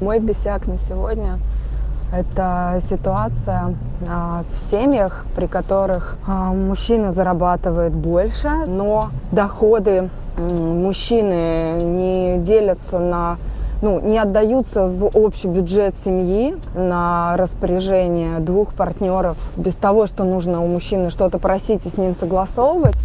Мой бесяк на сегодня – это ситуация а, в семьях, при которых а, мужчина зарабатывает больше, но доходы мужчины не делятся на ну, не отдаются в общий бюджет семьи на распоряжение двух партнеров без того, что нужно у мужчины что-то просить и с ним согласовывать.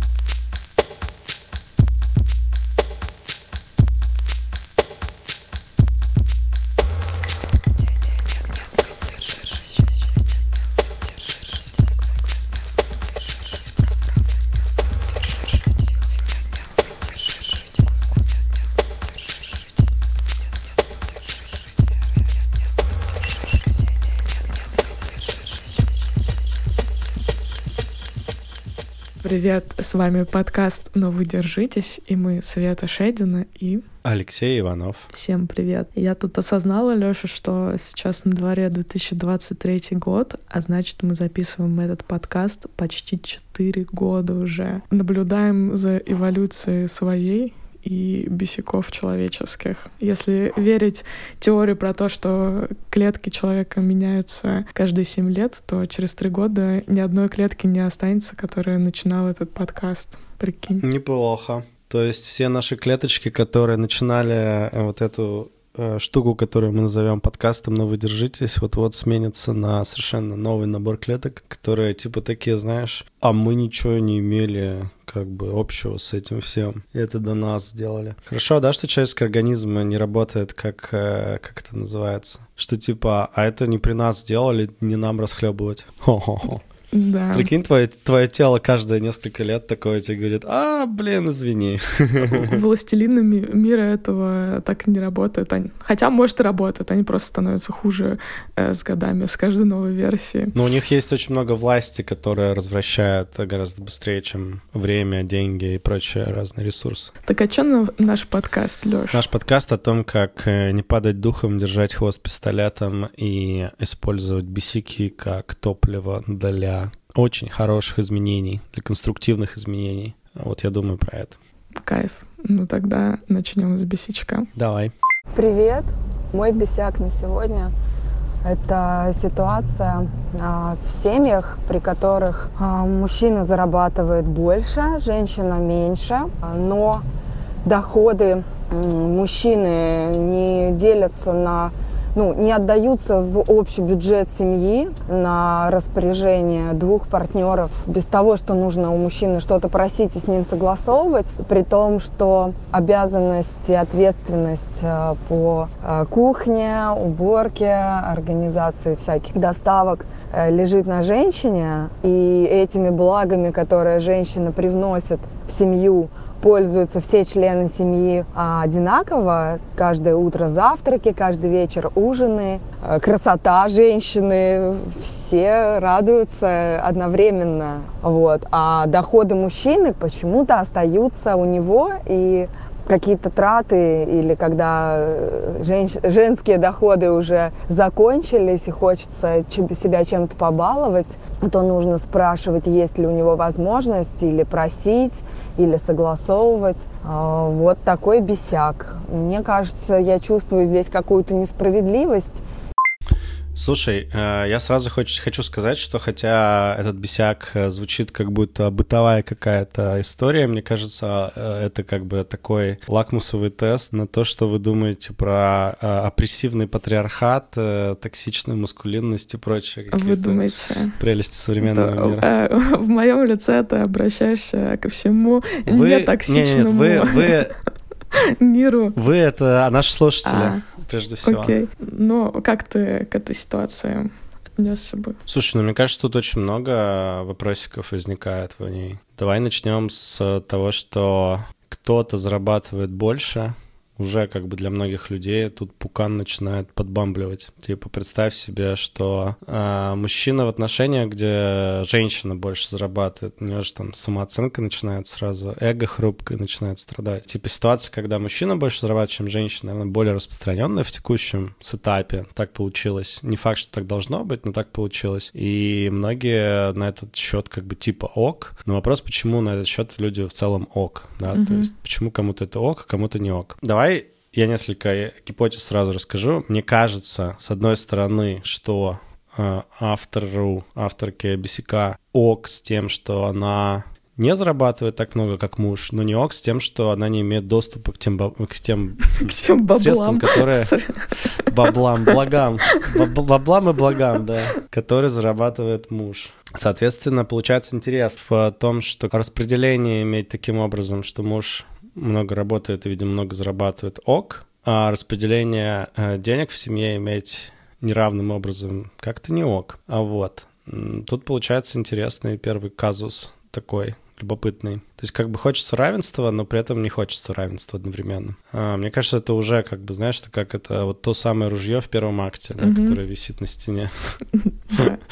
Привет, с вами подкаст «Но вы держитесь», и мы Света Шедина и... Алексей Иванов. Всем привет. Я тут осознала, Лёша, что сейчас на дворе 2023 год, а значит, мы записываем этот подкаст почти 4 года уже. Наблюдаем за эволюцией своей и бесяков человеческих. Если верить теории про то, что клетки человека меняются каждые семь лет, то через три года ни одной клетки не останется, которая начинала этот подкаст. Прикинь. Неплохо. То есть все наши клеточки, которые начинали э, вот эту штуку, которую мы назовем подкастом, но вы держитесь, вот-вот сменится на совершенно новый набор клеток, которые типа такие, знаешь, а мы ничего не имели как бы общего с этим всем. И это до нас сделали. Хорошо, да, что человеческий организм не работает как, э, как это называется? Что типа, а это не при нас сделали, не нам расхлебывать. Хо-хо-хо. Да. Прикинь, твое, твое тело каждые несколько лет такое тебе говорит, а, блин, извини. Властелины мира этого так не работают. Они... Хотя, может, и работают, они просто становятся хуже э, с годами, с каждой новой версией. Но у них есть очень много власти, которая развращает гораздо быстрее, чем время, деньги и прочие разные ресурсы. Так а что наш подкаст, Лёш? Наш подкаст о том, как э, не падать духом, держать хвост пистолетом и использовать бесики как топливо для очень хороших изменений, для конструктивных изменений. Вот я думаю про это. Кайф. Ну тогда начнем с бесячка. Давай. Привет. Мой бесяк на сегодня это ситуация а, в семьях, при которых а, мужчина зарабатывает больше, женщина меньше, но доходы мужчины не делятся на ну, не отдаются в общий бюджет семьи на распоряжение двух партнеров без того, что нужно у мужчины что-то просить и с ним согласовывать, при том, что обязанность и ответственность э, по э, кухне, уборке, организации всяких доставок э, лежит на женщине, и этими благами, которые женщина привносит в семью, пользуются все члены семьи а, одинаково. Каждое утро завтраки, каждый вечер ужины, э, красота женщины, все радуются одновременно. Вот. А доходы мужчины почему-то остаются у него, и какие-то траты или когда э, женщ... женские доходы уже закончились и хочется себя чем-то побаловать, то нужно спрашивать, есть ли у него возможность или просить, или согласовывать. А, вот такой бесяк. Мне кажется, я чувствую здесь какую-то несправедливость Слушай, э, я сразу хочу, сказать, что хотя этот бесяк э, звучит как будто бытовая какая-то история, мне кажется, э, это как бы такой лакмусовый тест на то, что вы думаете про опрессивный патриархат, токсичную маскулинность и прочее. Вы думаете? Прелести современного да, мира. В моем лице ты обращаешься ко всему вы... нетоксичному. Нет, нет, вы, вы миру. Вы — это наши слушатели, а, прежде всего. Окей. Но как ты к этой ситуации отнесся бы? Слушай, ну мне кажется, тут очень много вопросиков возникает в ней. Давай начнем с того, что кто-то зарабатывает больше, уже как бы для многих людей тут пукан начинает подбамбливать. Типа представь себе, что э, мужчина в отношениях, где женщина больше зарабатывает, у нее же там самооценка начинает сразу, эго хрупкое начинает страдать. Типа ситуация, когда мужчина больше зарабатывает, чем женщина, наверное, более распространенная в текущем сетапе. Так получилось. Не факт, что так должно быть, но так получилось. И многие на этот счет как бы типа ок. Но вопрос, почему на этот счет люди в целом ок, да, mm-hmm. то есть почему кому-то это ок, кому-то не ок. Давай я несколько гипотез сразу расскажу. Мне кажется, с одной стороны, что э, автору, авторке Бесика ок с тем, что она не зарабатывает так много, как муж, но не ок с тем, что она не имеет доступа к тем, к тем, к тем средствам, которые... Баблам, благам. Баблам и благам, да. Которые зарабатывает муж. Соответственно, получается интерес в том, что распределение иметь таким образом, что муж много работает и, видимо, много зарабатывает ок, а распределение э, денег в семье иметь неравным образом как-то не ок. А вот. Тут получается интересный первый казус такой любопытный. То есть как бы хочется равенства, но при этом не хочется равенства одновременно. А, мне кажется, это уже как бы, знаешь, это как это вот то самое ружье в первом акте, да, которое висит на стене.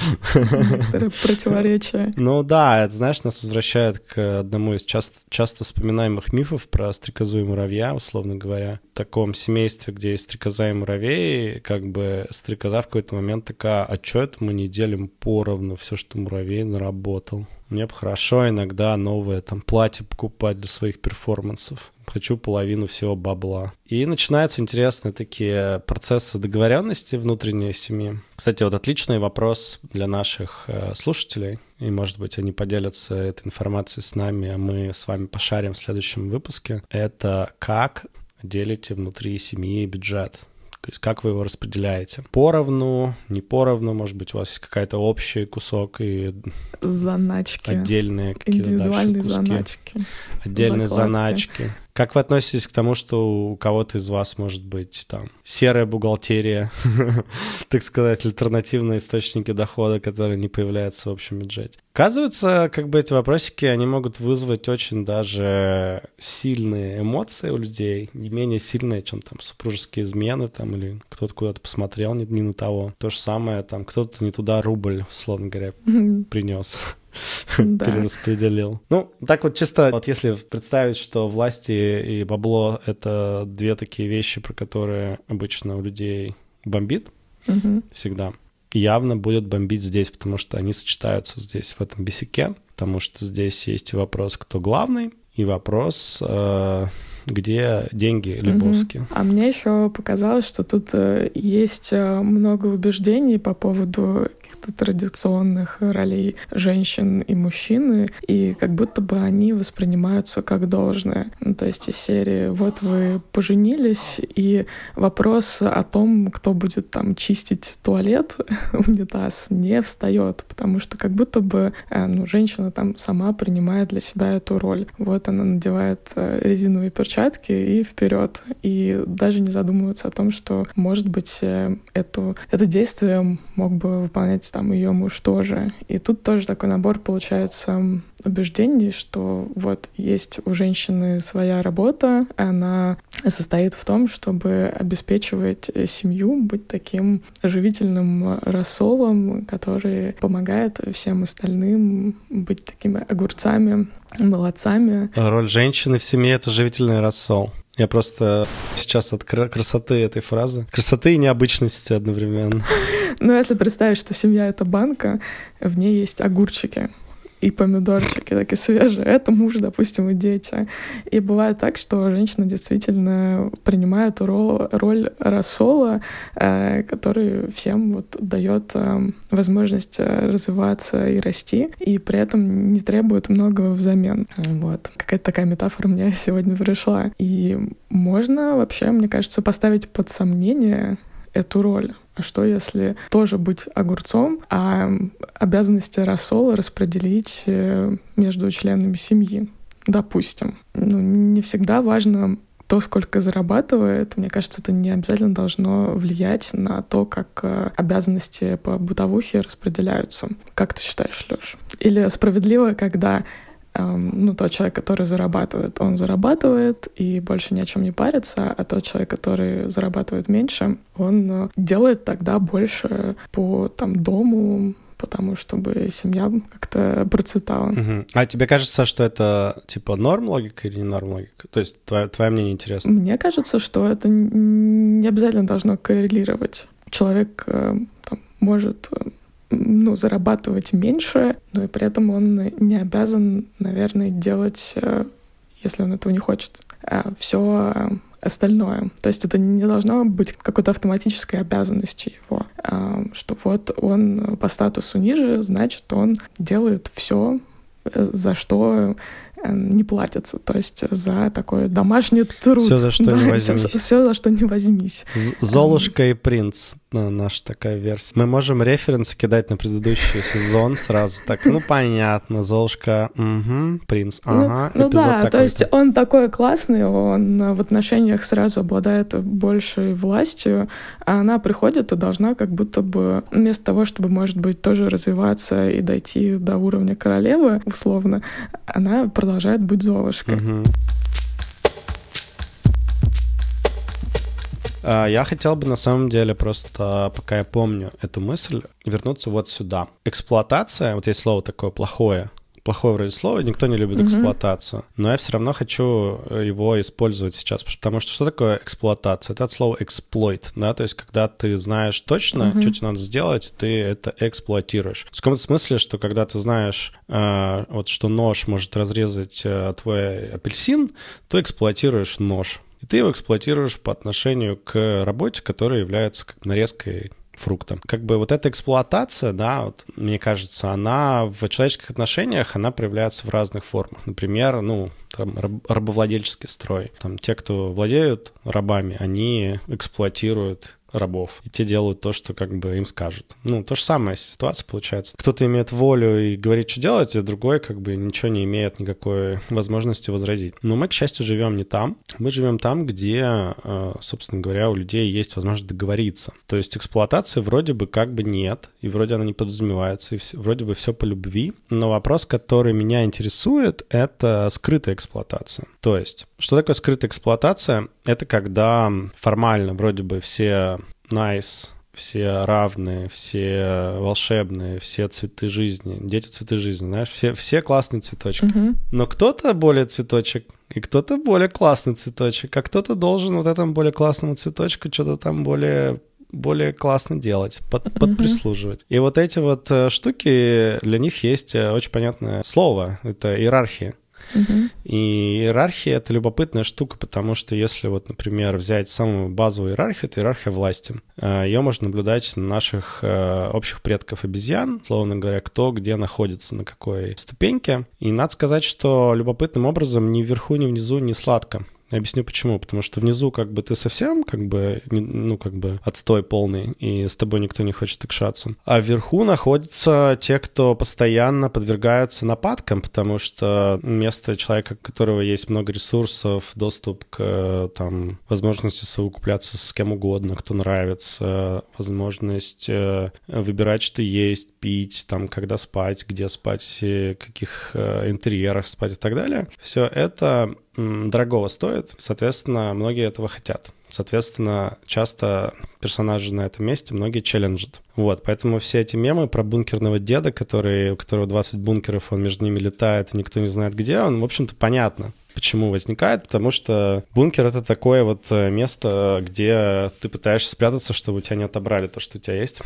Противоречие. Ну да, это, знаешь, нас возвращает к одному из часто вспоминаемых мифов про стрекозу и муравья, условно говоря. В таком семействе, где есть стрекоза и муравей, как бы стрекоза в какой-то момент такая, а что это мы не делим поровну все, что муравей наработал? Мне бы хорошо иногда новое там платье покупать для своих перформансов. Хочу половину всего бабла. И начинаются интересные такие процессы договоренности внутренней семьи. Кстати, вот отличный вопрос для наших э, слушателей. И, может быть, они поделятся этой информацией с нами, а мы с вами пошарим в следующем выпуске. Это как делите внутри семьи бюджет. То есть как вы его распределяете? Поровну, не поровну, может быть, у вас есть какая-то общий кусок и заначки. отдельные какие-то Индивидуальные заначки. Отдельные Закладки. заначки. Как вы относитесь к тому, что у кого-то из вас может быть там серая бухгалтерия, так сказать, альтернативные источники дохода, которые не появляются в общем бюджете? Оказывается, как бы эти вопросики, они могут вызвать очень даже сильные эмоции у людей, не менее сильные, чем там супружеские измены там или кто-то куда-то посмотрел не, не на того. То же самое, там кто-то не туда рубль, условно говоря, принес. да. перераспределил. Ну, так вот чисто, вот если представить, что власти и бабло — это две такие вещи, про которые обычно у людей бомбит угу. всегда, явно будет бомбить здесь, потому что они сочетаются здесь, в этом бесике, потому что здесь есть вопрос, кто главный, и вопрос, э, где деньги Лебовски. Угу. А мне еще показалось, что тут э, есть э, много убеждений по поводу традиционных ролей женщин и мужчины, и как будто бы они воспринимаются как должное. Ну, то есть из серии «Вот вы поженились», и вопрос о том, кто будет там чистить туалет, унитаз, не встает, потому что как будто бы э, ну, женщина там сама принимает для себя эту роль. Вот она надевает э, резиновые перчатки и вперед, и даже не задумывается о том, что, может быть, э, эту, это действие мог бы выполнять там ее муж тоже. И тут тоже такой набор получается убеждений, что вот есть у женщины своя работа, она состоит в том, чтобы обеспечивать семью, быть таким живительным рассолом, который помогает всем остальным быть такими огурцами, молодцами. Роль женщины в семье — это живительный рассол. Я просто сейчас от красоты этой фразы, красоты и необычности одновременно. Ну, если представить, что семья — это банка, в ней есть огурчики и помидорчики такие свежие. Это муж, допустим, и дети. И бывает так, что женщина действительно принимает роль, роль рассола, э, который всем вот дает э, возможность развиваться и расти, и при этом не требует многого взамен. Вот. Какая-то такая метафора мне сегодня пришла. И можно вообще, мне кажется, поставить под сомнение эту роль. А что если тоже быть огурцом, а обязанности рассола распределить э, между членами семьи? Допустим. Ну, не всегда важно то, сколько зарабатывает, мне кажется, это не обязательно должно влиять на то, как э, обязанности по бытовухе распределяются. Как ты считаешь, Лёш? Или справедливо, когда ну, тот человек, который зарабатывает, он зарабатывает и больше ни о чем не парится, а тот человек, который зарабатывает меньше, он э, делает тогда больше по там дому, потому чтобы семья как-то процветала. Угу. А тебе кажется, что это типа норм логика или не норм логика? То есть твое, твое мнение интересно? Мне кажется, что это не обязательно должно коррелировать. Человек э, там, может э, ну, зарабатывать меньше, но и при этом он не обязан, наверное, делать, э, если он этого не хочет, э, все остальное. То есть это не должно быть какой-то автоматической обязанностью его, а, что вот он по статусу ниже, значит, он делает все, э, за что э, не платится, то есть за такой домашний труд. Все, за что да, не возьмись. Все, все, за что не возьмись. Золушка и принц наша такая версия. Мы можем референсы кидать на предыдущий сезон сразу. Так, ну понятно, Золушка, угу, принц, ну, ага, Ну, ну да, то есть он такой классный, он в отношениях сразу обладает большей властью, а она приходит и должна как будто бы вместо того, чтобы, может быть, тоже развиваться и дойти до уровня королевы, условно, она продолжает быть Золушкой. Угу. Я хотел бы на самом деле просто, пока я помню эту мысль, вернуться вот сюда. Эксплуатация, вот есть слово такое плохое, плохое вроде слова, никто не любит mm-hmm. эксплуатацию, но я все равно хочу его использовать сейчас, потому что что такое эксплуатация? Это от слова exploit, да, то есть когда ты знаешь точно, mm-hmm. что тебе надо сделать, ты это эксплуатируешь. В каком-то смысле, что когда ты знаешь, э, вот что нож может разрезать э, твой апельсин, то эксплуатируешь нож. И ты его эксплуатируешь по отношению к работе, которая является как нарезкой фрукта. Как бы вот эта эксплуатация, да, вот, мне кажется, она в человеческих отношениях, она проявляется в разных формах. Например, ну, там, рабовладельческий строй. Там те, кто владеют рабами, они эксплуатируют рабов. И те делают то, что как бы им скажут. Ну, то же самое ситуация получается. Кто-то имеет волю и говорит, что делать, а другой как бы ничего не имеет никакой возможности возразить. Но мы, к счастью, живем не там. Мы живем там, где, э, собственно говоря, у людей есть возможность договориться. То есть эксплуатации вроде бы как бы нет, и вроде она не подразумевается, и вроде бы все по любви. Но вопрос, который меня интересует, это скрытая эксплуатация. То есть, что такое скрытая эксплуатация? Это когда формально вроде бы все nice, все равные, все волшебные, все цветы жизни, дети цветы жизни, знаешь, все, все классные цветочки. Мгм. Но кто-то более цветочек, и кто-то более классный цветочек, а кто-то должен вот этому более классному цветочку что-то там более более классно делать, под, Мгм. подприслуживать. И вот эти вот э, штуки, для них есть э, очень понятное слово, это иерархия. И иерархия — это любопытная штука, потому что если вот, например, взять самую базовую иерархию, это иерархия власти. Ее можно наблюдать на наших э, общих предков обезьян, словно говоря, кто где находится, на какой ступеньке. И надо сказать, что любопытным образом ни вверху, ни внизу не сладко. Объясню почему. Потому что внизу как бы ты совсем как бы, ну как бы отстой полный, и с тобой никто не хочет икшаться. А вверху находятся те, кто постоянно подвергаются нападкам, потому что место человека, у которого есть много ресурсов, доступ к там возможности совокупляться с кем угодно, кто нравится, возможность э, выбирать, что есть, пить, там, когда спать, где спать, каких э, интерьерах спать и так далее. Все это дорогого стоит, соответственно, многие этого хотят. Соответственно, часто персонажи на этом месте многие челленджат. Вот, поэтому все эти мемы про бункерного деда, который, у которого 20 бункеров, он между ними летает, и никто не знает где он, в общем-то, понятно. Почему возникает? Потому что бункер — это такое вот э, место, где ты пытаешься спрятаться, чтобы у тебя не отобрали то, что у тебя есть.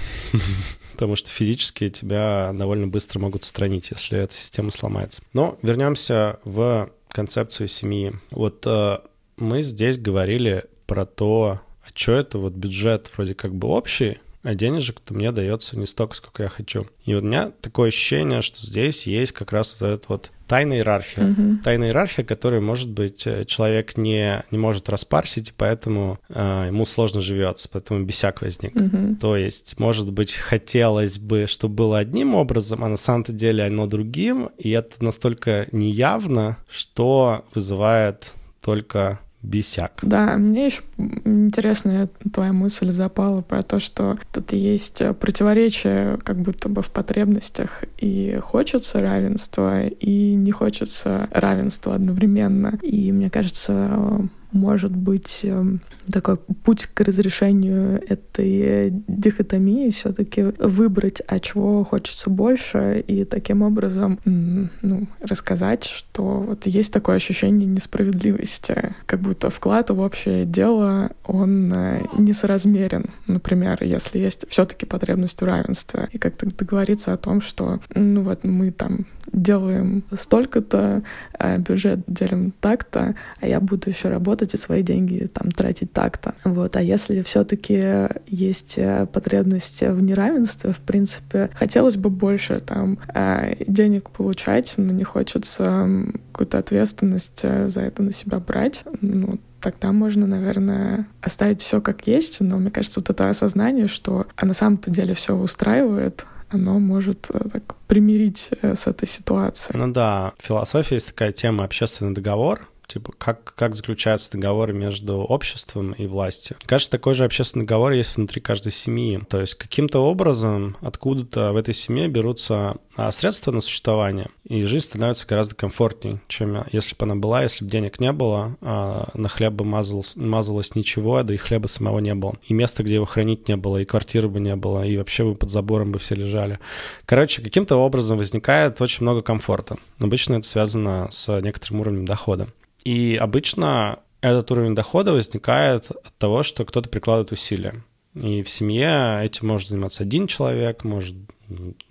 Потому что физически тебя довольно быстро могут устранить, если эта система сломается. Но вернемся в концепцию семьи. Вот э, мы здесь говорили про то, а что это вот бюджет вроде как бы общий, а денежек-то мне дается не столько, сколько я хочу. И у меня такое ощущение, что здесь есть как раз вот эта вот тайная иерархия. Мгм. Тайная иерархия, которую, может быть, э, человек не, не может распарсить, и поэтому э, ему сложно живется, поэтому бесяк возник. Мгм. То есть, может быть, хотелось бы, чтобы было одним образом, а на самом-то деле оно другим, и это настолько неявно, что вызывает только бесяк. Да, мне еще интересная твоя мысль запала про то, что тут есть э, противоречие как будто бы в потребностях, и хочется равенства, и не хочется равенства одновременно. И мне кажется, может быть эм, такой путь к разрешению этой дихотомии все-таки выбрать, а чего хочется больше, и таким образом ну, рассказать, что вот есть такое ощущение несправедливости, как будто вклад в общее дело, он э, несоразмерен. Например, если есть все-таки потребность в равенстве, и как-то договориться о том, что ну вот мы там делаем столько-то, а бюджет делим так-то, а я буду еще работать и свои деньги там тратить так-то. Вот. А если все-таки есть э, потребность в неравенстве, в принципе, хотелось бы больше там э, денег получать, но не хочется какую-то ответственность э, за это на себя брать. Ну, тогда можно, наверное, оставить все как есть, но мне кажется, вот это осознание, что а на самом-то деле все устраивает, оно может так примирить с этой ситуацией. Ну да, в философии есть такая тема общественный договор, типа как, как заключаются договоры между обществом и властью. Кажется, такой же общественный договор есть внутри каждой семьи. То есть каким-то образом откуда-то в этой семье берутся а, средства на существование, и жизнь становится гораздо комфортнее, чем если бы она была, если бы денег не было, а на хлеб бы мазалось, мазалось ничего, да и хлеба самого не было. И места, где его хранить не было, и квартиры бы не было, и вообще бы под забором бы все лежали. Короче, каким-то образом возникает очень много комфорта. Обычно это связано с некоторым уровнем дохода. И обычно этот уровень дохода возникает от того, что кто-то прикладывает усилия. И в семье этим может заниматься один человек, может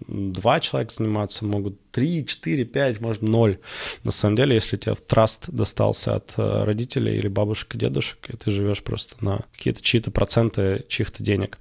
два человека заниматься, могут три, четыре, пять, может ноль. На самом деле, если тебе траст достался от э, родителей или бабушек и дедушек, и ты живешь просто на какие-то чьи-то проценты чьих-то денег.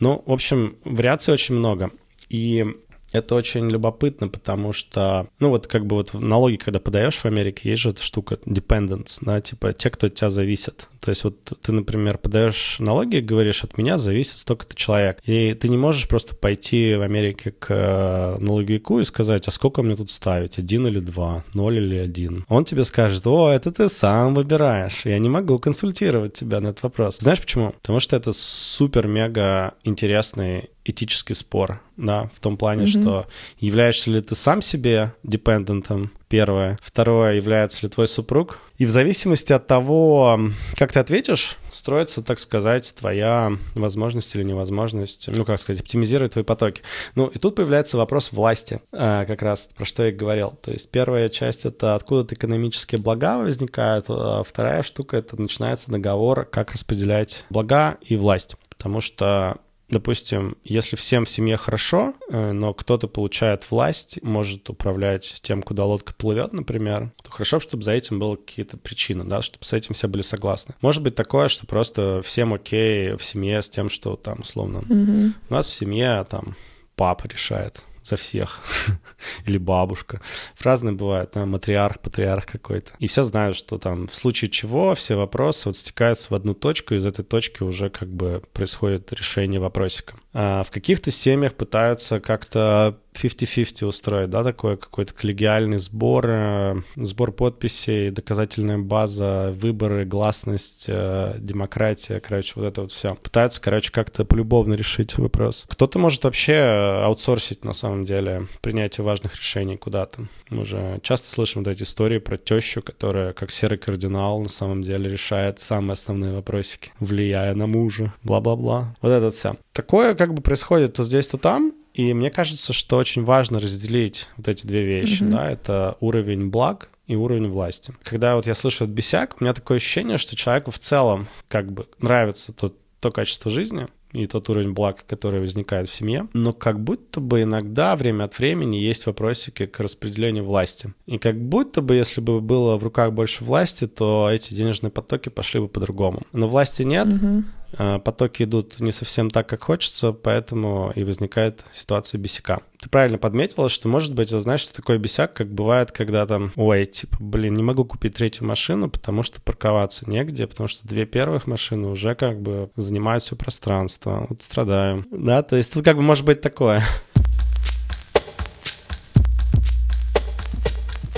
Ну, в общем, вариаций очень много. И это очень любопытно, потому что, ну вот как бы вот налоги, когда подаешь в Америке, есть же эта штука dependence, да, типа те, кто от тебя зависит. То есть вот ты, например, подаешь налоги и говоришь, от меня зависит столько-то человек. И ты не можешь просто пойти в Америке к э, налоговику и сказать, а сколько мне тут ставить, один или два, ноль или один. Он тебе скажет, о, это ты сам выбираешь. Я не могу консультировать тебя на этот вопрос. Знаешь почему? Потому что это супер-мега интересный этический спор, да, в том плане, mm-hmm. что являешься ли ты сам себе депендентом, первое. Второе, является ли твой супруг. И в зависимости от того, как ты ответишь, строится, так сказать, твоя возможность или невозможность, ну, как сказать, оптимизировать твои потоки. Ну, и тут появляется вопрос власти, а, как раз про что я и говорил. То есть первая часть — это откуда-то экономические блага возникают, а вторая штука — это начинается договор, как распределять блага и власть. Потому что Допустим, если всем в семье хорошо, э, но кто-то получает власть, может управлять тем, куда лодка плывет, например, то хорошо, чтобы за этим были какие-то причины, да, чтобы с этим все были согласны. Может быть такое, что просто всем окей в семье с тем, что там, условно, mm-hmm. у нас в семье там папа решает, за всех. Или бабушка. Разные бывают, да, матриарх, патриарх какой-то. И все знают, что там в случае чего все вопросы вот стекаются в одну точку, и из этой точки уже как бы происходит решение вопросика. А в каких-то семьях пытаются как-то 50-50 устроить, да, такой какой-то коллегиальный сбор, э, сбор подписей, доказательная база, выборы, гласность, э, демократия, короче, вот это вот все. Пытаются, короче, как-то полюбовно решить вопрос. Кто-то может вообще аутсорсить, на самом деле, принятие важных решений куда-то. Мы же часто слышим вот эти истории про тещу, которая, как серый кардинал, на самом деле решает самые основные вопросики, влияя на мужа, бла-бла-бла. Вот это все. Такое как бы происходит то здесь, то там, и мне кажется, что очень важно разделить вот эти две вещи, mm-hmm. да, это уровень благ и уровень власти. Когда вот я слышу от бесяк, у меня такое ощущение, что человеку в целом как бы нравится тот, то качество жизни, и тот уровень благ, который возникает в семье, но как будто бы иногда время от времени есть вопросики к распределению власти. И как будто бы, если бы было в руках больше власти, то эти денежные потоки пошли бы по-другому. Но власти нет, угу. Э, потоки идут не совсем так, как хочется, поэтому и возникает ситуация бесяка. Ты правильно подметила, что, может быть, знаешь, что такое бесяк, как бывает, когда там, ой, типа, блин, не могу купить третью машину, потому что парковаться негде, потому что две первых машины уже как бы занимают все пространство. Вот страдаем. Да, то есть тут как бы может быть такое.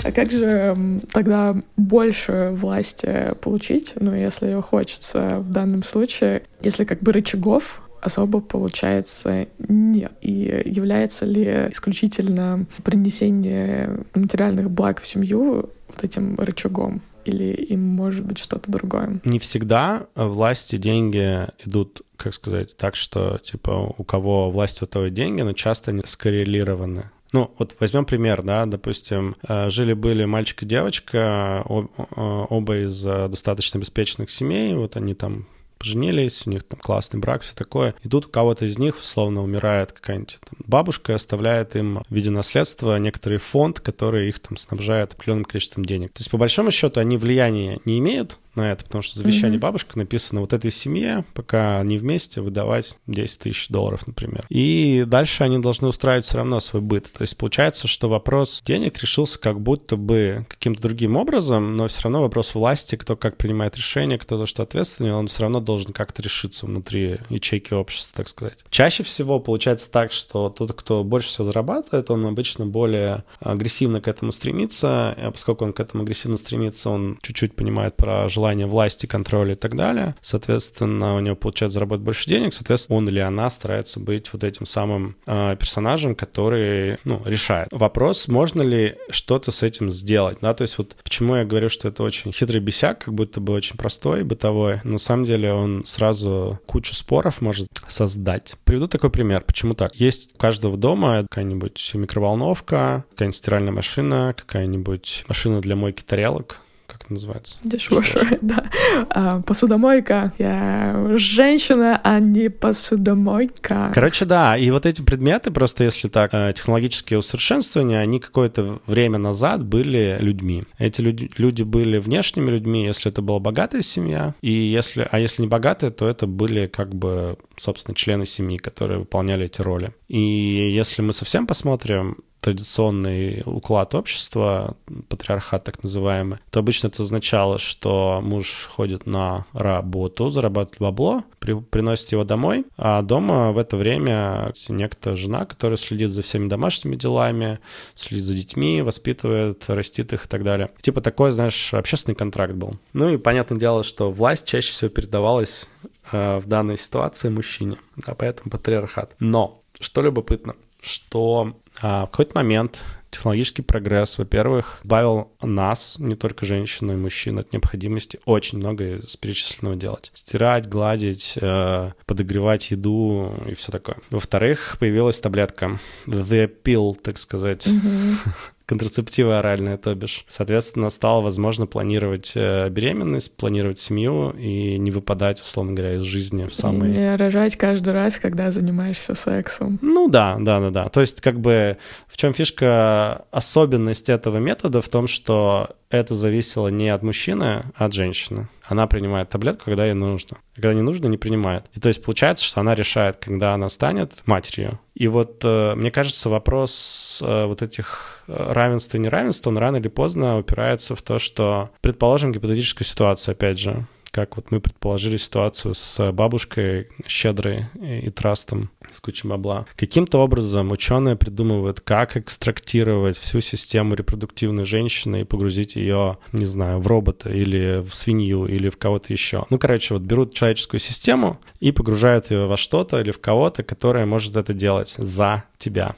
А как же тогда больше власти получить, ну, если ее хочется в данном случае, если как бы рычагов особо получается нет. И является ли исключительно принесение материальных благ в семью вот этим рычагом? Или им может быть что-то другое? Не всегда власти, деньги идут как сказать, так что, типа, у кого власть, у того деньги, но часто они скоррелированы. Ну, вот возьмем пример, да, допустим, э, жили-были мальчик и девочка, оба из э, достаточно обеспеченных семей, вот они там поженились, у них там классный брак, все такое. И тут у кого-то из них, условно, умирает какая-нибудь там, бабушка оставляет им в виде наследства некоторый фонд, который их там снабжает определенным количеством денег. То есть, по большому счету, они влияния не имеют, на это, потому что завещание mm-hmm. бабушка написано вот этой семье, пока они вместе, выдавать 10 тысяч долларов, например. И дальше они должны устраивать все равно свой быт. То есть получается, что вопрос денег решился как будто бы каким-то другим образом, но все равно вопрос власти, кто как принимает решение, кто за что ответственный, он все равно должен как-то решиться внутри ячейки общества, так сказать. Чаще всего получается так, что тот, кто больше всего зарабатывает, он обычно более агрессивно к этому стремится, а поскольку он к этому агрессивно стремится, он чуть-чуть понимает про желание власти, контроля и так далее. Соответственно, у него получается заработать больше денег, соответственно, он или она старается быть вот этим самым э, персонажем, который, ну, решает. Вопрос, можно ли что-то с этим сделать, да, то есть вот почему я говорю, что это очень хитрый бесяк, как будто бы очень простой, бытовой, но на самом деле он сразу кучу споров может создать. Приведу такой пример. Почему так? Есть у каждого дома какая-нибудь микроволновка, какая-нибудь стиральная машина, какая-нибудь машина для мойки тарелок, это называется? Dishwasher, да. А, посудомойка. Я женщина, а не посудомойка. Короче, да, и вот эти предметы, просто если так, э, технологические усовершенствования, они какое-то время назад были людьми. Эти люди, люди были внешними людьми, если это была богатая семья, и если, а если не богатая, то это были как бы, собственно, члены семьи, которые выполняли эти роли. И если мы совсем посмотрим, традиционный уклад общества, патриархат так называемый, то обычно это означало, что муж ходит на работу, зарабатывает бабло, при, приносит его домой, а дома в это время некто жена, которая следит за всеми домашними делами, следит за детьми, воспитывает, растит их и так далее. Типа такой, знаешь, общественный контракт был. Ну и понятное дело, что власть чаще всего передавалась э, в данной ситуации мужчине, да, поэтому патриархат. Но, что любопытно, что а, в какой-то момент технологический прогресс, во-первых, избавил нас, не только женщин, но и мужчин, от необходимости очень многое с перечисленного делать. Стирать, гладить, э, подогревать еду и все такое. Во-вторых, появилась таблетка The Pill, так сказать. Mm-hmm контрацептивы оральные, то бишь. Соответственно, стало возможно планировать э, беременность, планировать семью и не выпадать, условно говоря, из жизни в самый... Не рожать каждый раз, когда занимаешься сексом. Ну да, да, да, да. То есть как бы в чем фишка, особенность этого метода в том, что это зависело не от мужчины, а от женщины. Она принимает таблетку, когда ей нужно. Когда не нужно, не принимает. И то есть получается, что она решает, когда она станет матерью. И вот э, мне кажется, вопрос э, вот этих э, равенства и неравенства, он рано или поздно упирается в то, что, предположим, гипотетическую ситуацию, опять же, как вот мы предположили ситуацию с бабушкой щедрой и трастом с кучей бабла. Каким-то образом ученые придумывают, как экстрактировать всю систему репродуктивной женщины и погрузить ее, не знаю, в робота или в свинью или в кого-то еще. Ну, короче, вот берут человеческую систему и погружают ее во что-то или в кого-то, которое может это делать за тебя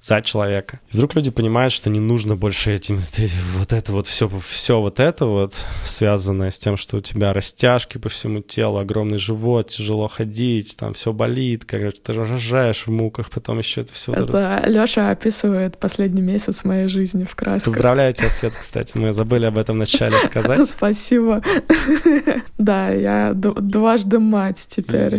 за человека. И вдруг люди понимают, что не нужно больше этим, вот это вот все, все вот это вот, связанное с тем, что у тебя растяжки по всему телу, огромный живот, тяжело ходить, там все болит, короче, ты рожаешь в муках, потом еще это все. Это, вот это... Леша описывает последний месяц моей жизни в красках. Поздравляю тебя, Свет, кстати, мы забыли об этом начале сказать. Спасибо. Да, я дважды мать теперь.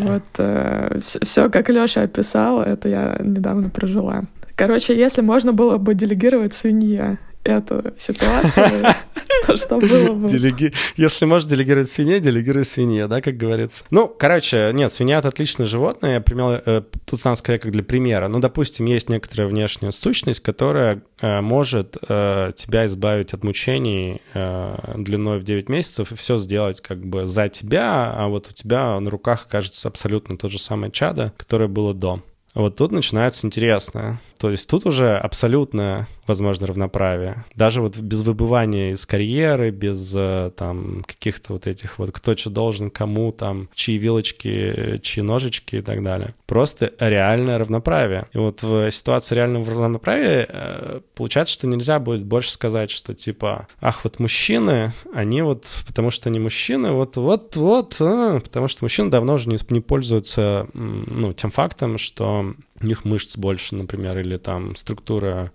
Вот э, все, как Леша описал, это я недавно прожила. Короче, если можно было бы делегировать свинья эту ситуацию, то что было бы? Делеги... Если можешь делегировать свинье, делегируй свинье, да, как говорится. Ну, короче, нет, свинья — это отличное животное. Я примел, э, тут надо скорее как для примера. Ну, допустим, есть некоторая внешняя сущность, которая э, может э, тебя избавить от мучений э, длиной в 9 месяцев и все сделать как бы за тебя, а вот у тебя на руках кажется абсолютно то же самое чадо, которое было до. Вот тут начинается интересное. То есть тут уже абсолютное, возможно, равноправие. Даже вот без выбывания из карьеры, без э, там каких-то вот этих вот кто что должен, кому там, чьи вилочки, чьи ножички и так далее. Просто реальное равноправие. И вот в ситуации реального равноправия э, получается, что нельзя будет больше сказать, что типа, ах, вот мужчины, они вот, потому что они мужчины, вот-вот-вот, а, потому что мужчины давно уже не, не пользуются, ну, тем фактом, что у них мышц больше, например, или там структура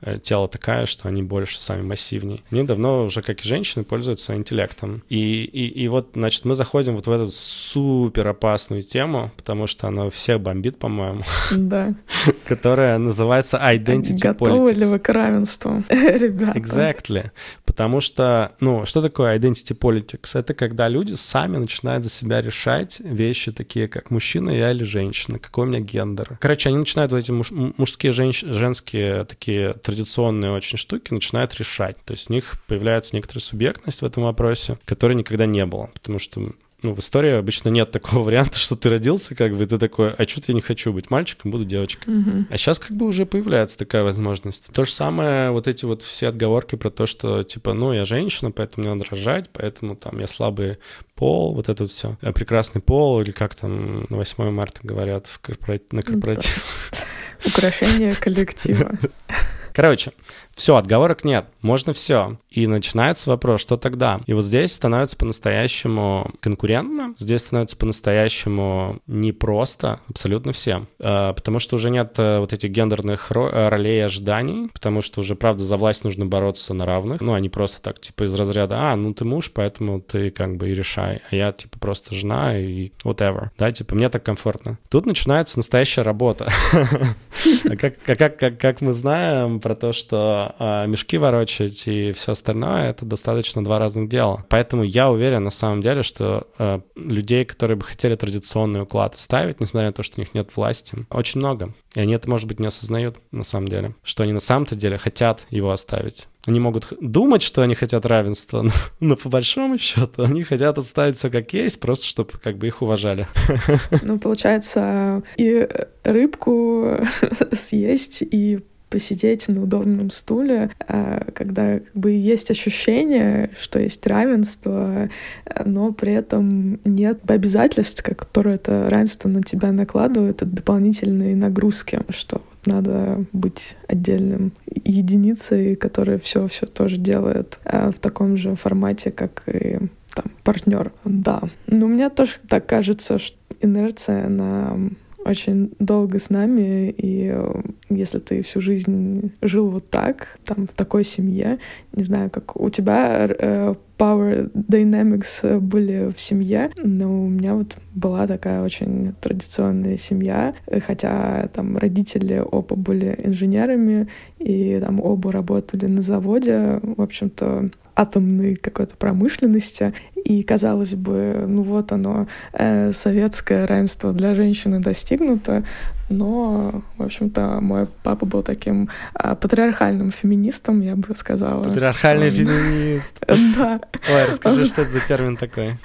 э, тела такая, что они больше сами массивнее. Они давно уже, как и женщины, пользуются интеллектом. И, и, и вот, значит, мы заходим вот в эту супер опасную тему, потому что она всех бомбит, по-моему. Да. Которая называется identity Готовы politics. ли вы к равенству, ребята? Exactly. Потому что, ну, что такое identity politics? Это когда люди сами начинают за себя решать вещи такие, как мужчина я или женщина, какой у меня гендер. Короче, они начинают вот эти муж, мужские, женщ, женские такие традиционные очень штуки начинают решать. То есть у них появляется некоторая субъектность в этом вопросе, которой никогда не было. Потому что ну, в истории обычно нет такого варианта, что ты родился, как бы, ты такой, а что-то я не хочу быть мальчиком, буду девочкой. Мгм. А сейчас как бы уже появляется такая возможность. То же самое, вот эти вот все отговорки про то, что, типа, ну, я женщина, поэтому мне надо рожать, поэтому там я слабый пол, вот это вот все. Прекрасный пол, или как там на 8 марта говорят в корпора- на корпоративе. Украшение коллектива. Короче, все, отговорок нет, можно все. И начинается вопрос, что тогда? И вот здесь становится по-настоящему конкурентно, здесь становится по-настоящему непросто абсолютно всем. Э, Потому что уже нет э, вот этих гендерных э, ролей и ожиданий, потому что уже, правда, за власть нужно бороться на равных. Ну, а не просто так, типа, из разряда, а, ну ты муж, поэтому ты как бы и решай, а я, типа, просто жена и whatever. Да, типа, мне так комфортно. Тут начинается настоящая работа. А как мы знаем про то, что а, мешки ворочать и все остальное, это достаточно два разных дела. Поэтому я уверен на самом деле, что а, людей, которые бы хотели традиционный уклад ставить, несмотря на то, что у них нет власти, очень много. И они это, может быть, не осознают на самом деле, что они на самом-то деле хотят его оставить. Они могут думать, что они хотят равенства, но, но по большому счету они хотят оставить все как есть, просто чтобы как бы их уважали. Ну, получается, и рыбку съесть, и посидеть на удобном стуле, а, когда как бы есть ощущение, что есть равенство, но при этом нет обязательств, которые это равенство на тебя накладывает, это дополнительные нагрузки, что надо быть отдельным единицей, которая все все тоже делает а, в таком же формате, как и там партнер. Да. Но мне тоже так кажется, что инерция на очень долго с нами, и э, если ты всю жизнь жил вот так, там, в такой семье, не знаю, как у тебя э, power dynamics э, были в семье, но у меня вот была такая очень традиционная семья, хотя там родители оба были инженерами, и там оба работали на заводе, в общем-то, атомной какой-то промышленности. И казалось бы, ну вот оно, э, советское равенство для женщины достигнуто, но, в общем-то, мой папа был таким а, патриархальным феминистом, я бы сказала. Патриархальный Он- феминист. Да. Ой, расскажи, что это за термин такой?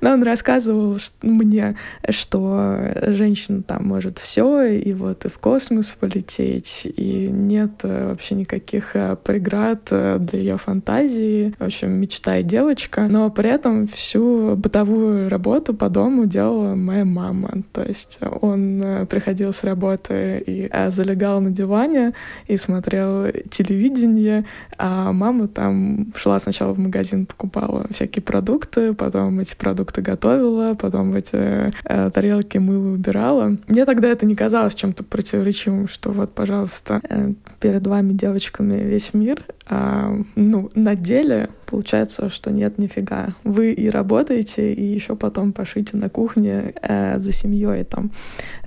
Но он рассказывал мне, что женщина там может все, и вот и в космос полететь, и нет э, вообще никаких э, преград э, для ее фантазии. В общем, мечта и девочка. Но при этом всю бытовую работу по дому делала моя мама. То есть он приходил с работы и э, залегал на диване и смотрел телевидение, а мама там шла сначала в магазин, покупала всякие продукты, потом эти продукты готовила, потом эти э, тарелки мыла, убирала. Мне тогда это не казалось чем-то противоречивым, что вот, пожалуйста, э, перед вами, девочками, весь мир. А, ну, на деле получается, что нет нифига. Вы и работаете, и еще потом пошите на кухне э, за семьей там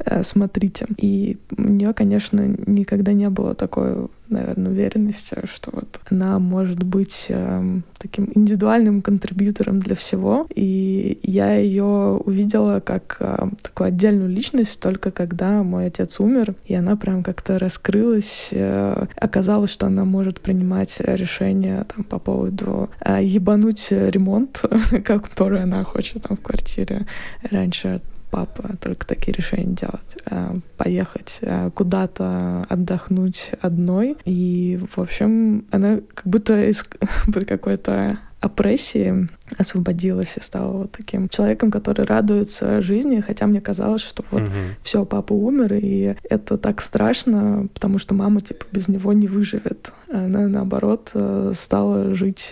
э, смотрите. И у нее, конечно, никогда не было такой наверное, уверенности, что вот она может быть эм, таким индивидуальным контрибьютором для всего. И я ее увидела как э, такую отдельную личность только когда мой отец умер, и она прям как-то раскрылась. Э, оказалось, что она может принимать решения там, по поводу э, ебануть ремонт, который она хочет там в квартире. Раньше папа только такие решения делать. Э, Поехать э, куда-то отдохнуть одной. И, в общем, она как будто из какой-то опрессии освободилась и стала вот таким человеком, который радуется жизни, хотя мне казалось, что вот Мгм. все, папа умер, и это так страшно, потому что мама типа без него не выживет. Она наоборот э, стала жить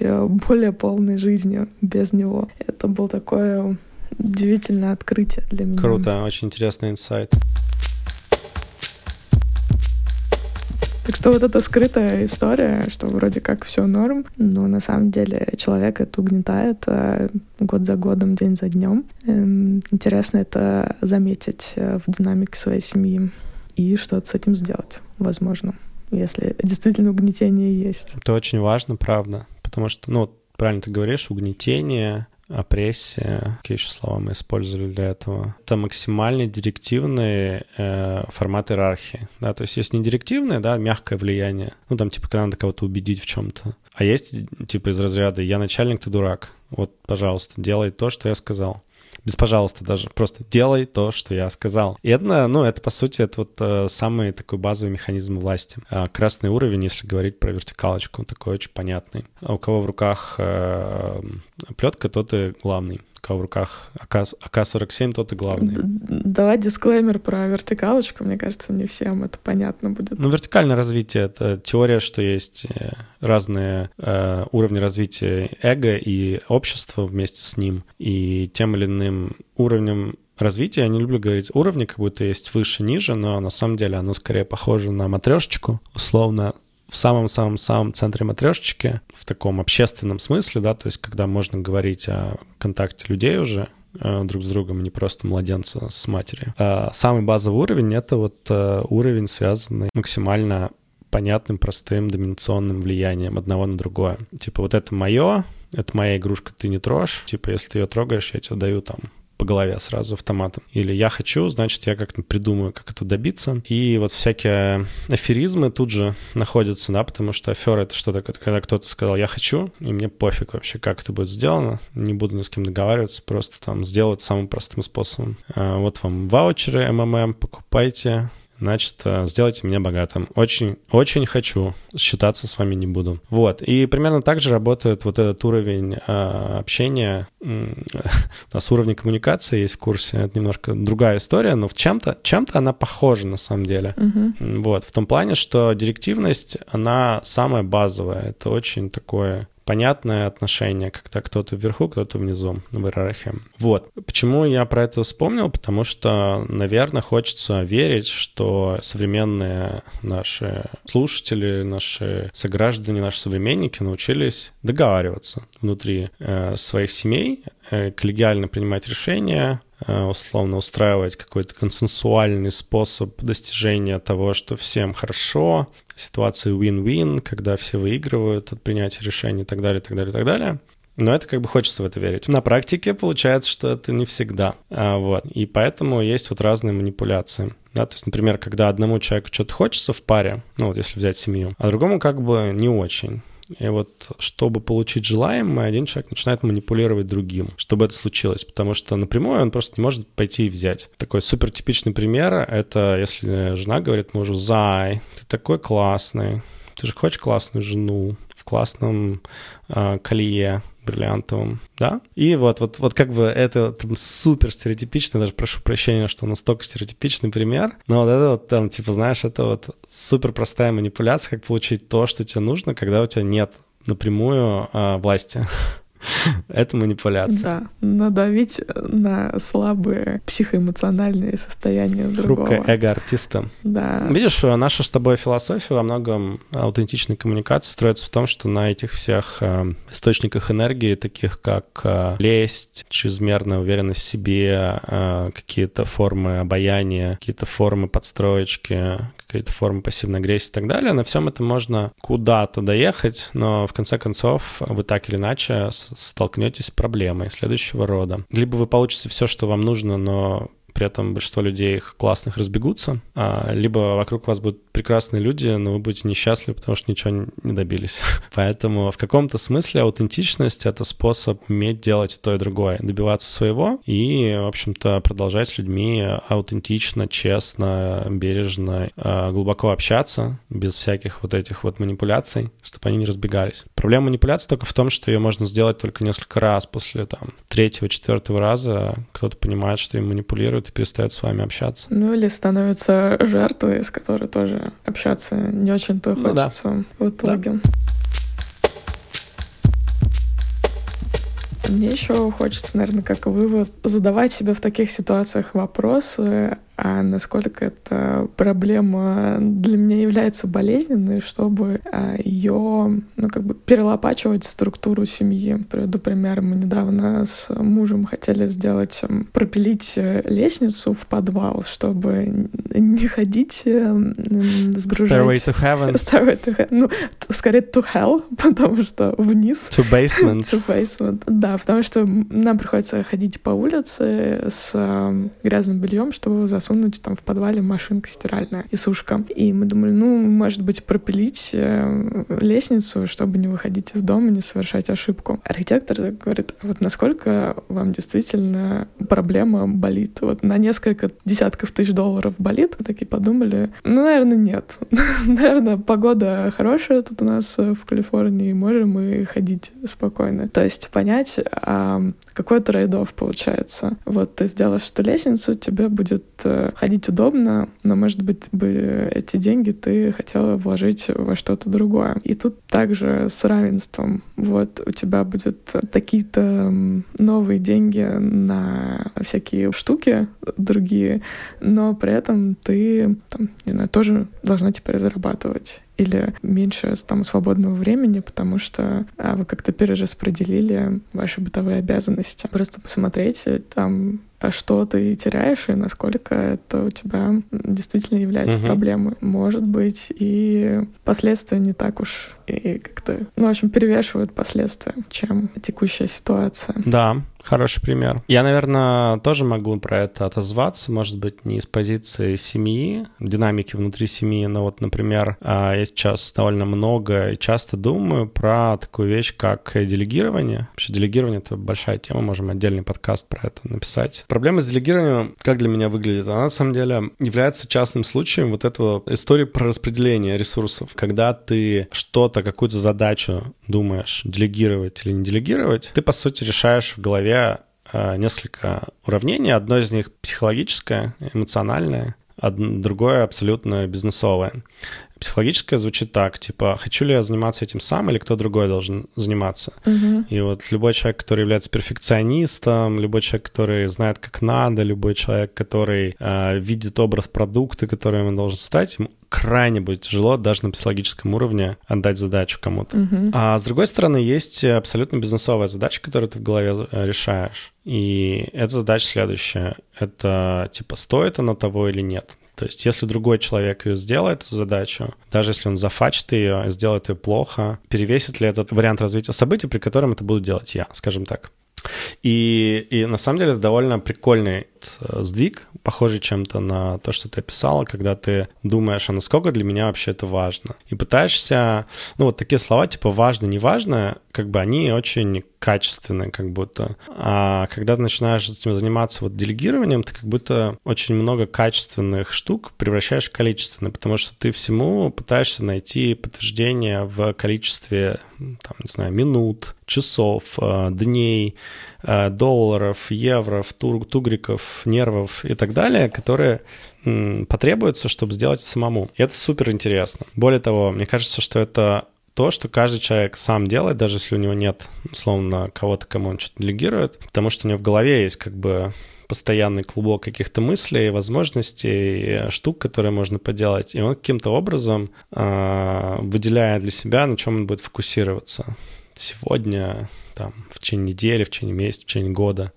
более полной жизнью без него. Это было такое удивительное открытие для меня. Круто, очень интересный инсайт. Так что вот эта скрытая история, что вроде как все норм, но на самом деле человек это угнетает э, год за годом, день за днем. Эм, интересно это заметить э, в динамике своей семьи и что-то с этим сделать, возможно, если действительно угнетение есть. Это очень важно, правда, потому что, ну, правильно ты говоришь, угнетение, опрессия, какие еще слова мы использовали для этого, это максимально директивный э, формат иерархии, да, то есть есть не директивное, да, мягкое влияние, ну, там, типа, когда надо кого-то убедить в чем-то, а есть, типа, из разряда «я начальник, ты дурак», вот, пожалуйста, делай то, что я сказал без пожалуйста даже, просто делай то, что я сказал. И это, ну, это, по сути, это вот э, самый такой базовый механизм власти. А красный уровень, если говорить про вертикалочку, такой очень понятный. А у кого в руках э, плетка, тот и главный кого в руках АК-47, тот и главный. Давай дисклеймер про вертикалочку. Мне кажется, не всем это понятно будет. Ну, вертикальное развитие — это теория, что есть э, разные э, уровни развития эго и общества вместе с ним. И тем или иным уровнем развития, я не люблю говорить уровни, как будто есть выше, ниже, но на самом деле оно скорее похоже на матрешечку, условно в самом-самом-самом центре матрешечки, в таком общественном смысле, да, то есть когда можно говорить о контакте людей уже, э, друг с другом, не просто младенца с матерью. А самый базовый уровень — это вот э, уровень, связанный максимально понятным, простым, доминационным влиянием одного на другое. Типа вот это мое, это моя игрушка, ты не трожь. Типа если ты ее трогаешь, я тебе даю там по голове сразу автоматом. Или я хочу, значит, я как-то придумаю, как это добиться. И вот всякие аферизмы тут же находятся, да, потому что афера — это что такое? Когда кто-то сказал «я хочу», и мне пофиг вообще, как это будет сделано, не буду ни с кем договариваться, просто там сделать самым простым способом. А вот вам ваучеры МММ, покупайте, значит, э, сделайте меня богатым. Очень, очень хочу, считаться с вами не буду. Вот, и примерно так же работает вот этот уровень э, общения. У нас уровень коммуникации есть в курсе, это немножко другая история, но в чем-то чем она похожа на самом деле. Вот, в том плане, что директивность, она самая базовая, это очень такое понятное отношение, когда кто-то вверху, кто-то внизу в иерархии. Вот. Почему я про это вспомнил? Потому что, наверное, хочется верить, что современные наши слушатели, наши сограждане, наши современники научились договариваться внутри э, своих семей, э, коллегиально принимать решения, условно устраивать какой-то консенсуальный способ достижения того, что всем хорошо, ситуации win-win, когда все выигрывают от принятия решений и так далее, и так далее, и так далее. Но это как бы хочется в это верить. На практике получается, что это не всегда. А, вот. И поэтому есть вот разные манипуляции. Да, то есть, например, когда одному человеку что-то хочется в паре, ну вот если взять семью, а другому как бы не очень. И вот, чтобы получить желаемое, один человек начинает манипулировать другим, чтобы это случилось, потому что напрямую он просто не может пойти и взять. Такой супер типичный пример — это если жена говорит мужу, «Зай, ты такой классный, ты же хочешь классную жену в классном э, колье, бриллиантовым, да? И вот, вот, вот как бы это там супер стереотипичный, даже прошу прощения, что настолько стереотипичный пример, но вот это вот там, типа, знаешь, это вот супер простая манипуляция, как получить то, что тебе нужно, когда у тебя нет напрямую а, власти. Это манипуляция. Да, надавить на слабые психоэмоциональные состояния другого. Хрупкое эго артиста. Да. Видишь, наша с тобой философия во многом аутентичной коммуникации строится в том, что на этих всех э, источниках энергии, таких как э, лесть, чрезмерная уверенность в себе, э, какие-то формы обаяния, какие-то формы подстроечки, какие-то формы пассивной агрессии и так далее. На всем это можно куда-то доехать, но в конце концов вы так или иначе столкнетесь с проблемой следующего рода. Либо вы получите все, что вам нужно, но при этом большинство людей их классных разбегутся, а, либо вокруг вас будут прекрасные люди, но вы будете несчастливы, потому что ничего не добились. Поэтому в каком-то смысле аутентичность — это способ уметь делать то и другое, добиваться своего и, в общем-то, продолжать с людьми аутентично, честно, бережно, а, глубоко общаться, без всяких вот этих вот манипуляций, чтобы они не разбегались. Проблема манипуляции только в том, что ее можно сделать только несколько раз после там третьего, четвертого раза кто-то понимает, что им манипулируют, и перестает с вами общаться. Ну или становится жертвой, с которой тоже общаться не очень-то ну, хочется да. в итоге. Да. Мне еще хочется, наверное, как вывод, задавать себе в таких ситуациях вопросы, а насколько эта проблема для меня является болезненной, чтобы а, ее, ну, как бы перелопачивать структуру семьи. Приведу пример. Мы недавно с мужем хотели сделать, пропилить э, лестницу в подвал, чтобы не ходить сгружать... Stairway to heaven. Stairway to heaven. Ну, скорее to hell, потому что вниз. To basement. to basement. Да, потому что нам приходится ходить по улице с грязным бельем, чтобы засунуть засунуть там в подвале машинка стиральная и сушка. И мы думали, ну, может быть, пропилить э, лестницу, чтобы не выходить из дома, не совершать ошибку. Архитектор говорит, «А вот насколько вам действительно проблема болит? Вот на несколько десятков тысяч долларов болит? Мы такие подумали, ну, наверное, нет. наверное, погода хорошая тут у нас в Калифорнии, можем мы ходить спокойно. То есть понять, а какой трейд получается. Вот ты сделаешь эту лестницу, тебе будет э, ходить удобно, но, может быть, бы эти деньги ты хотела вложить во что-то другое. И тут также с равенством. Вот у тебя будут такие-то новые деньги на всякие штуки другие, но при этом ты, там, не знаю, тоже должна теперь зарабатывать или меньше там свободного времени, потому что а, вы как-то перераспределили ваши бытовые обязанности. Просто посмотреть там а что ты теряешь и насколько это у тебя действительно является угу. проблемой. Может быть, и последствия не так уж и как-то, ну, в общем, перевешивают последствия, чем текущая ситуация. Да, Хороший пример. Я, наверное, тоже могу про это отозваться, может быть, не из позиции семьи, динамики внутри семьи, но вот, например, а, я сейчас довольно много и часто думаю про такую вещь, как делегирование. Вообще делегирование — это большая тема, можем отдельный подкаст про это написать. Проблема с делегированием, как для меня выглядит, она на самом деле является частным случаем вот этого истории про распределение ресурсов. Когда ты что-то, какую-то задачу думаешь, делегировать или не делегировать, ты, по сути, решаешь в голове э, несколько уравнений. Одно из них психологическое, эмоциональное, а другое абсолютно бизнесовое. Психологическое звучит так, типа, хочу ли я заниматься этим сам или кто другой должен заниматься. Uh-huh. И вот любой человек, который является перфекционистом, любой человек, который знает, как надо, любой человек, который э, видит образ продукта, который он должен стать, ему крайне будет тяжело даже на психологическом уровне отдать задачу кому-то. Uh-huh. А с другой стороны, есть абсолютно бизнесовая задача, которую ты в голове э, решаешь. И эта задача следующая. Это типа, стоит оно того или нет. То есть, если другой человек ее сделает, эту задачу, даже если он зафачит ее, сделает ее плохо, перевесит ли этот вариант развития событий, при котором это буду делать я, скажем так. И, и на самом деле это довольно прикольный э, сдвиг, похожий чем-то на то, что ты описала, когда ты думаешь, а насколько для меня вообще это важно. И пытаешься, ну вот такие слова типа важно, не важно, как бы они очень качественные, как будто. А когда ты начинаешь этим заниматься вот делегированием, ты как будто очень много качественных штук превращаешь в количественные, потому что ты всему пытаешься найти подтверждение в количестве, там, не знаю, минут, часов, э, дней, э, долларов, евро, тугриков, нервов и так далее, которые потребуются, чтобы сделать самому. И это супер интересно. Более того, мне кажется, что это то, что каждый человек сам делает, даже если у него нет, условно, кого-то, кому он что-то делегирует, потому что у него в голове есть как бы постоянный клубок каких-то мыслей, возможностей, штук, которые можно поделать, и он каким-то образом э, выделяет для себя, на чем он будет фокусироваться сегодня, там, в течение недели, в течение месяца, в течение года,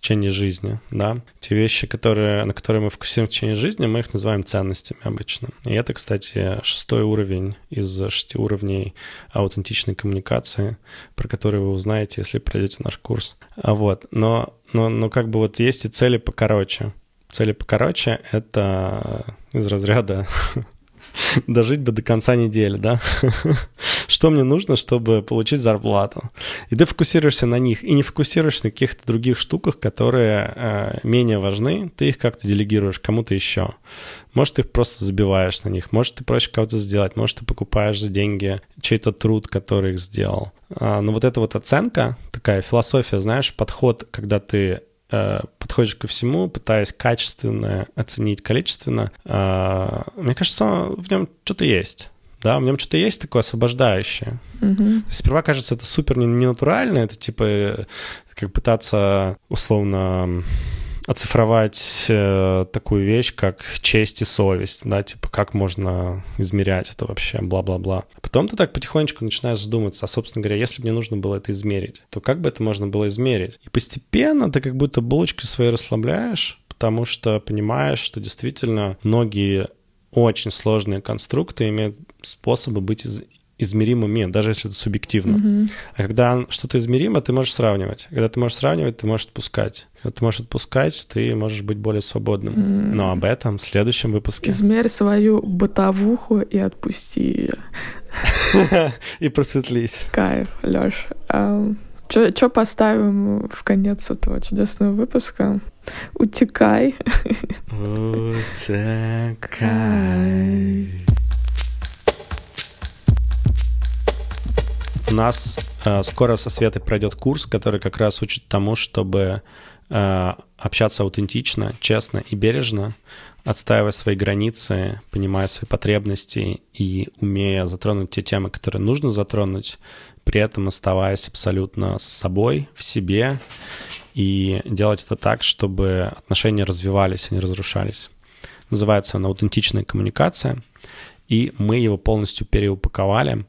в течение жизни, да. Те вещи, которые, на которые мы фокусируем в течение жизни, мы их называем ценностями обычно. И это, кстати, шестой уровень из шести уровней аутентичной коммуникации, про который вы узнаете, если пройдете наш курс. А вот, но, но, но как бы вот есть и цели покороче. Цели покороче — это из разряда дожить бы до конца недели, да? Что мне нужно, чтобы получить зарплату? И ты фокусируешься на них, и не фокусируешься на каких-то других штуках, которые э, менее важны, ты их как-то делегируешь кому-то еще. Может, ты просто забиваешь на них, может, ты проще кого-то сделать, может, ты покупаешь за деньги чей-то труд, который их сделал. А, но вот эта вот оценка, такая философия, знаешь, подход, когда ты Э, подходишь ко всему, пытаясь качественно оценить количественно, э, мне кажется, в нем что-то есть. Да, в нем что-то есть такое освобождающее. Mm-hmm. Сперва кажется это супер ненатурально, это типа как пытаться условно оцифровать э, такую вещь, как честь и совесть, да, типа как можно измерять это вообще, бла-бла-бла. Потом ты так потихонечку начинаешь задумываться, а, собственно говоря, если бы мне нужно было это измерить, то как бы это можно было измерить? И постепенно ты как будто булочки свои расслабляешь, потому что понимаешь, что действительно многие очень сложные конструкты имеют способы быть измеримыми, даже если это субъективно. Mm-hmm. А когда что-то измеримо, ты можешь сравнивать. Когда ты можешь сравнивать, ты можешь отпускать. Когда ты можешь отпускать, ты можешь быть более свободным. Mm-hmm. Но об этом в следующем выпуске. Измерь свою бытовуху и отпусти ее. И просветлись. Кайф, Лёш. Что поставим в конец этого чудесного выпуска? Утекай. Утекай. У нас э, скоро со Светой пройдет курс, который как раз учит тому, чтобы э, общаться аутентично, честно и бережно, отстаивая свои границы, понимая свои потребности и умея затронуть те темы, которые нужно затронуть, при этом оставаясь абсолютно с собой, в себе, и делать это так, чтобы отношения развивались, а не разрушались. Называется он «Аутентичная коммуникация», и мы его полностью переупаковали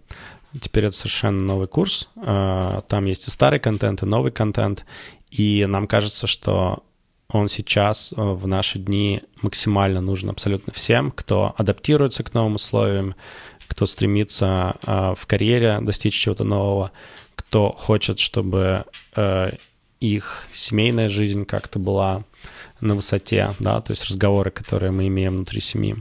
Теперь это совершенно новый курс. А, там есть и старый контент, и новый контент. И нам кажется, что он сейчас э, в наши дни максимально нужен абсолютно всем, кто адаптируется к новым условиям, кто стремится а, в карьере достичь чего-то нового, кто хочет, чтобы э, их семейная жизнь как-то была на высоте, да, то есть разговоры, которые мы имеем внутри семьи.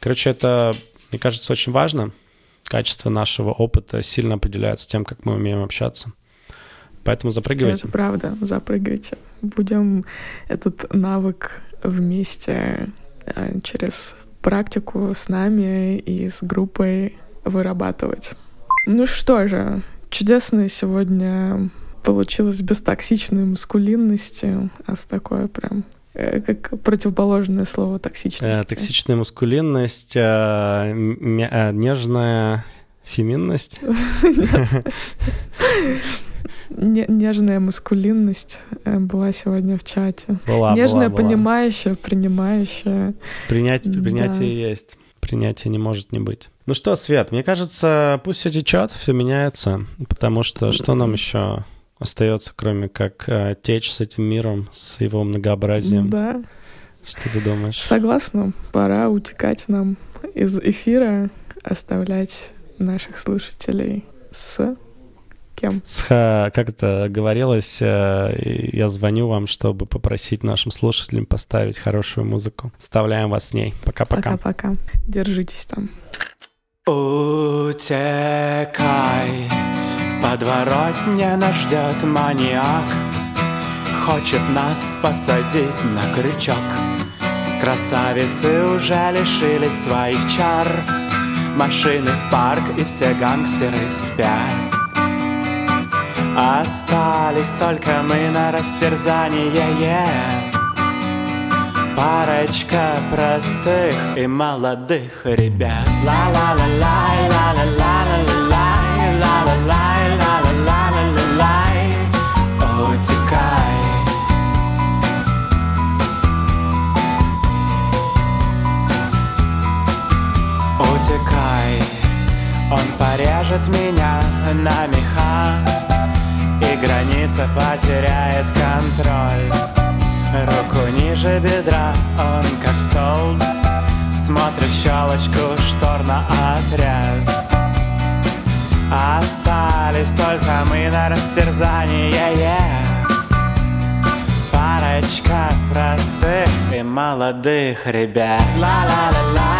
Короче, это, мне кажется, очень важно — качество нашего опыта сильно определяется тем, как мы умеем общаться. Поэтому запрыгивайте. Это правда, запрыгивайте. Будем этот навык вместе э, через практику с нами и с группой вырабатывать. Ну что же, чудесная сегодня получилось без токсичной маскулинности, а с такой прям как противоположное слово токсичность. Э, токсичная маскулинность, э, нежная феминность. Нежная маскулинность была сегодня в чате. Была, Нежная, была, понимающая, принимающая. Принятие да. есть. Принятия не может не быть. Ну что, Свет, мне кажется, пусть все течет, все меняется, потому что что нам еще остается, кроме как э, течь с этим миром, с его многообразием. Да. Что ты думаешь? Согласна. Пора утекать нам из эфира, оставлять наших слушателей с кем? С, как это говорилось, э, я звоню вам, чтобы попросить нашим слушателям поставить хорошую музыку. Вставляем вас с ней. Пока-пока. Пока-пока. Держитесь там. Утекай подворотне нас ждет маньяк. Хочет нас посадить на крючок. Красавицы уже лишились своих чар. Машины в парк и все гангстеры спят. Остались только мы на растерзание yeah. Парочка простых и молодых ребят. Ла-ла-ла-лай, ла-ла-ла-ла-ла-лай, ла-ла-лай утекай Утекай Он порежет меня на меха И граница потеряет контроль. Руку ниже бедра Он как столб Смотрит щелочку штор на отряд Остались только мы на растерзание yeah. Парочка простых и молодых ребят Ла-ла-ла